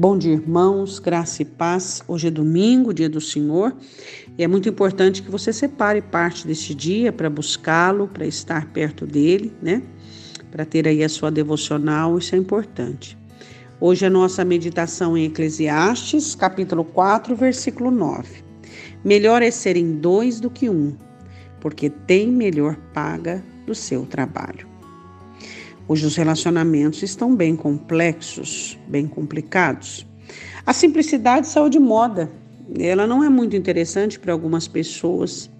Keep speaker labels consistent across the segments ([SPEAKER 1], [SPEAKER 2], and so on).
[SPEAKER 1] Bom dia, irmãos, graça e paz. Hoje é domingo, dia do Senhor, e é muito importante que você separe parte deste dia para buscá-lo, para estar perto dele, né? Para ter aí a sua devocional, isso é importante. Hoje a nossa meditação em Eclesiastes, capítulo 4, versículo 9. Melhor é serem dois do que um, porque tem melhor paga do seu trabalho. Hoje os relacionamentos estão bem complexos, bem complicados. A simplicidade saiu de moda. Ela não é muito interessante para algumas pessoas.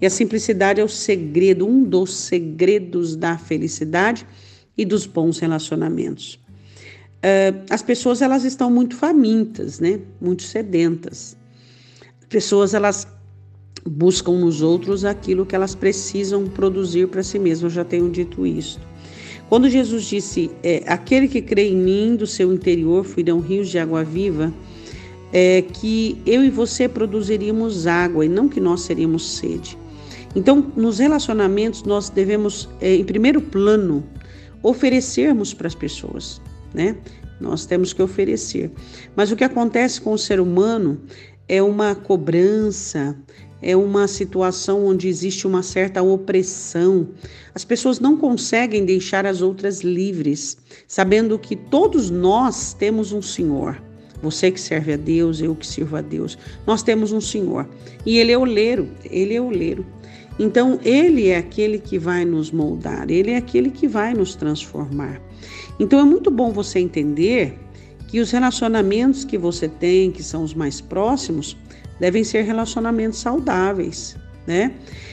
[SPEAKER 1] E a simplicidade é o segredo, um dos segredos da felicidade e dos bons relacionamentos. Uh, as pessoas elas estão muito famintas, né? Muito sedentas. As pessoas elas buscam nos outros aquilo que elas precisam produzir para si mesmas. Eu já tenho dito isso. Quando Jesus disse: é, Aquele que crê em mim, do seu interior fluirão rios de água viva, é, que eu e você produziríamos água e não que nós seríamos sede. Então, nos relacionamentos, nós devemos, é, em primeiro plano, oferecermos para as pessoas, né? Nós temos que oferecer. Mas o que acontece com o ser humano é uma cobrança, é uma situação onde existe uma certa opressão. As pessoas não conseguem deixar as outras livres, sabendo que todos nós temos um Senhor. Você que serve a Deus, eu que sirvo a Deus. Nós temos um Senhor. E Ele é o leiro, Ele é o leiro. Então, Ele é aquele que vai nos moldar, Ele é aquele que vai nos transformar. Então, é muito bom você entender que os relacionamentos que você tem, que são os mais próximos, devem ser relacionamentos saudáveis, né?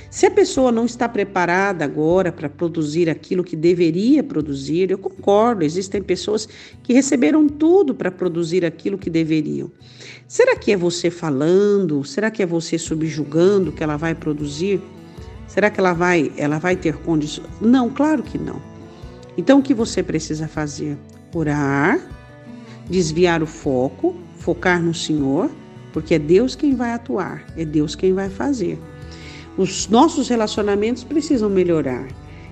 [SPEAKER 1] Se a pessoa não está preparada agora para produzir aquilo que deveria produzir, eu concordo, existem pessoas que receberam tudo para produzir aquilo que deveriam. Será que é você falando? Será que é você subjugando que ela vai produzir? Será que ela vai, ela vai ter condições? Não, claro que não. Então o que você precisa fazer? Orar, desviar o foco, focar no Senhor porque é Deus quem vai atuar, é Deus quem vai fazer. Os nossos relacionamentos precisam melhorar.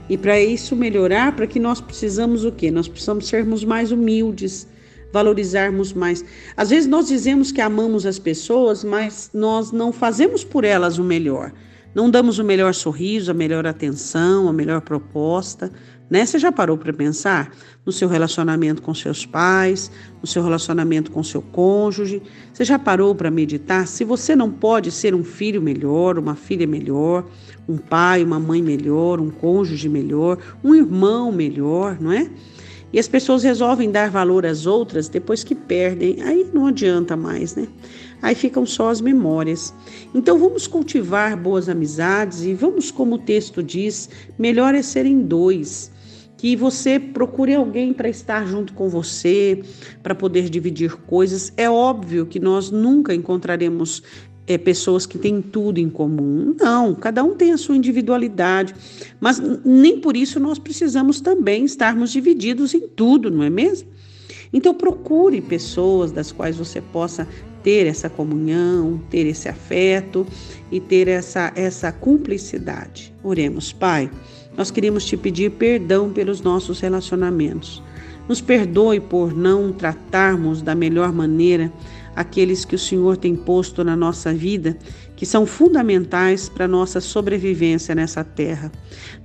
[SPEAKER 1] E para isso melhorar, para que nós precisamos o quê? Nós precisamos sermos mais humildes, valorizarmos mais. Às vezes nós dizemos que amamos as pessoas, mas nós não fazemos por elas o melhor. Não damos o melhor sorriso, a melhor atenção, a melhor proposta. Né? Você já parou para pensar no seu relacionamento com seus pais, no seu relacionamento com seu cônjuge? Você já parou para meditar se você não pode ser um filho melhor, uma filha melhor, um pai, uma mãe melhor, um cônjuge melhor, um irmão melhor, não é? E as pessoas resolvem dar valor às outras depois que perdem, aí não adianta mais, né? Aí ficam só as memórias. Então vamos cultivar boas amizades e vamos, como o texto diz, melhor é serem dois que você procure alguém para estar junto com você, para poder dividir coisas. É óbvio que nós nunca encontraremos é, pessoas que têm tudo em comum. Não, cada um tem a sua individualidade, mas nem por isso nós precisamos também estarmos divididos em tudo, não é mesmo? Então procure pessoas das quais você possa ter essa comunhão, ter esse afeto e ter essa essa cumplicidade. Oremos, Pai. Nós queríamos te pedir perdão pelos nossos relacionamentos. Nos perdoe por não tratarmos da melhor maneira aqueles que o Senhor tem posto na nossa vida, que são fundamentais para nossa sobrevivência nessa terra.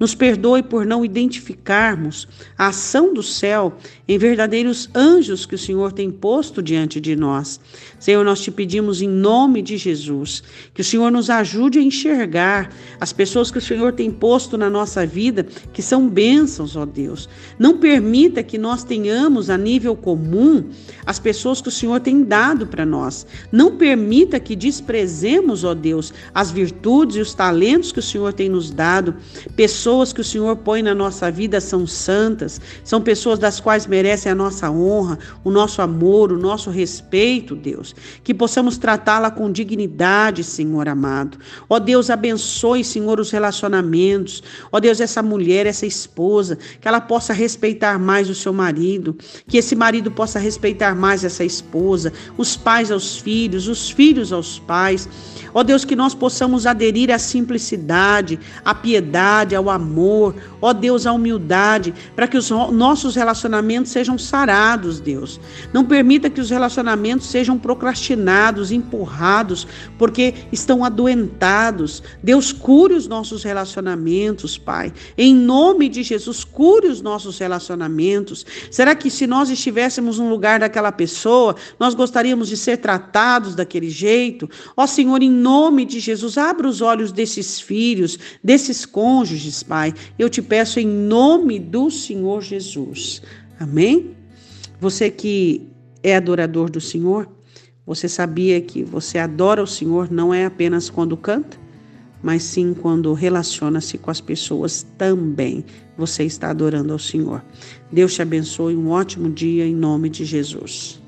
[SPEAKER 1] Nos perdoe por não identificarmos a ação do céu em verdadeiros anjos que o Senhor tem posto diante de nós. Senhor, nós te pedimos em nome de Jesus que o Senhor nos ajude a enxergar as pessoas que o Senhor tem posto na nossa vida, que são bênçãos, ó Deus. Não permita que nós tenhamos a nível comum as pessoas que o Senhor tem dado para nós. Não permita que desprezemos, ó Deus, as virtudes e os talentos que o Senhor tem nos dado. Pessoas que o Senhor põe na nossa vida são santas, são pessoas das quais merecem a nossa honra, o nosso amor, o nosso respeito, Deus. Que possamos tratá-la com dignidade, Senhor amado. Ó Deus, abençoe, Senhor, os relacionamentos. Ó Deus, essa mulher, essa esposa, que ela possa respeitar mais o seu marido, que esse marido possa respeitar mais essa esposa, os pais aos filhos, os filhos aos pais. Ó Deus, Deus, que nós possamos aderir à simplicidade, à piedade, ao amor, ó Deus, à humildade, para que os nossos relacionamentos sejam sarados, Deus. Não permita que os relacionamentos sejam procrastinados, empurrados, porque estão adoentados. Deus, cure os nossos relacionamentos, Pai. Em nome de Jesus, cure os nossos relacionamentos. Será que se nós estivéssemos no lugar daquela pessoa, nós gostaríamos de ser tratados daquele jeito? Ó Senhor, em nome de Jesus, abra os olhos desses filhos, desses cônjuges, Pai. Eu te peço em nome do Senhor Jesus. Amém? Você que é adorador do Senhor, você sabia que você adora o Senhor não é apenas quando canta, mas sim quando relaciona-se com as pessoas também. Você está adorando ao Senhor. Deus te abençoe, um ótimo dia em nome de Jesus.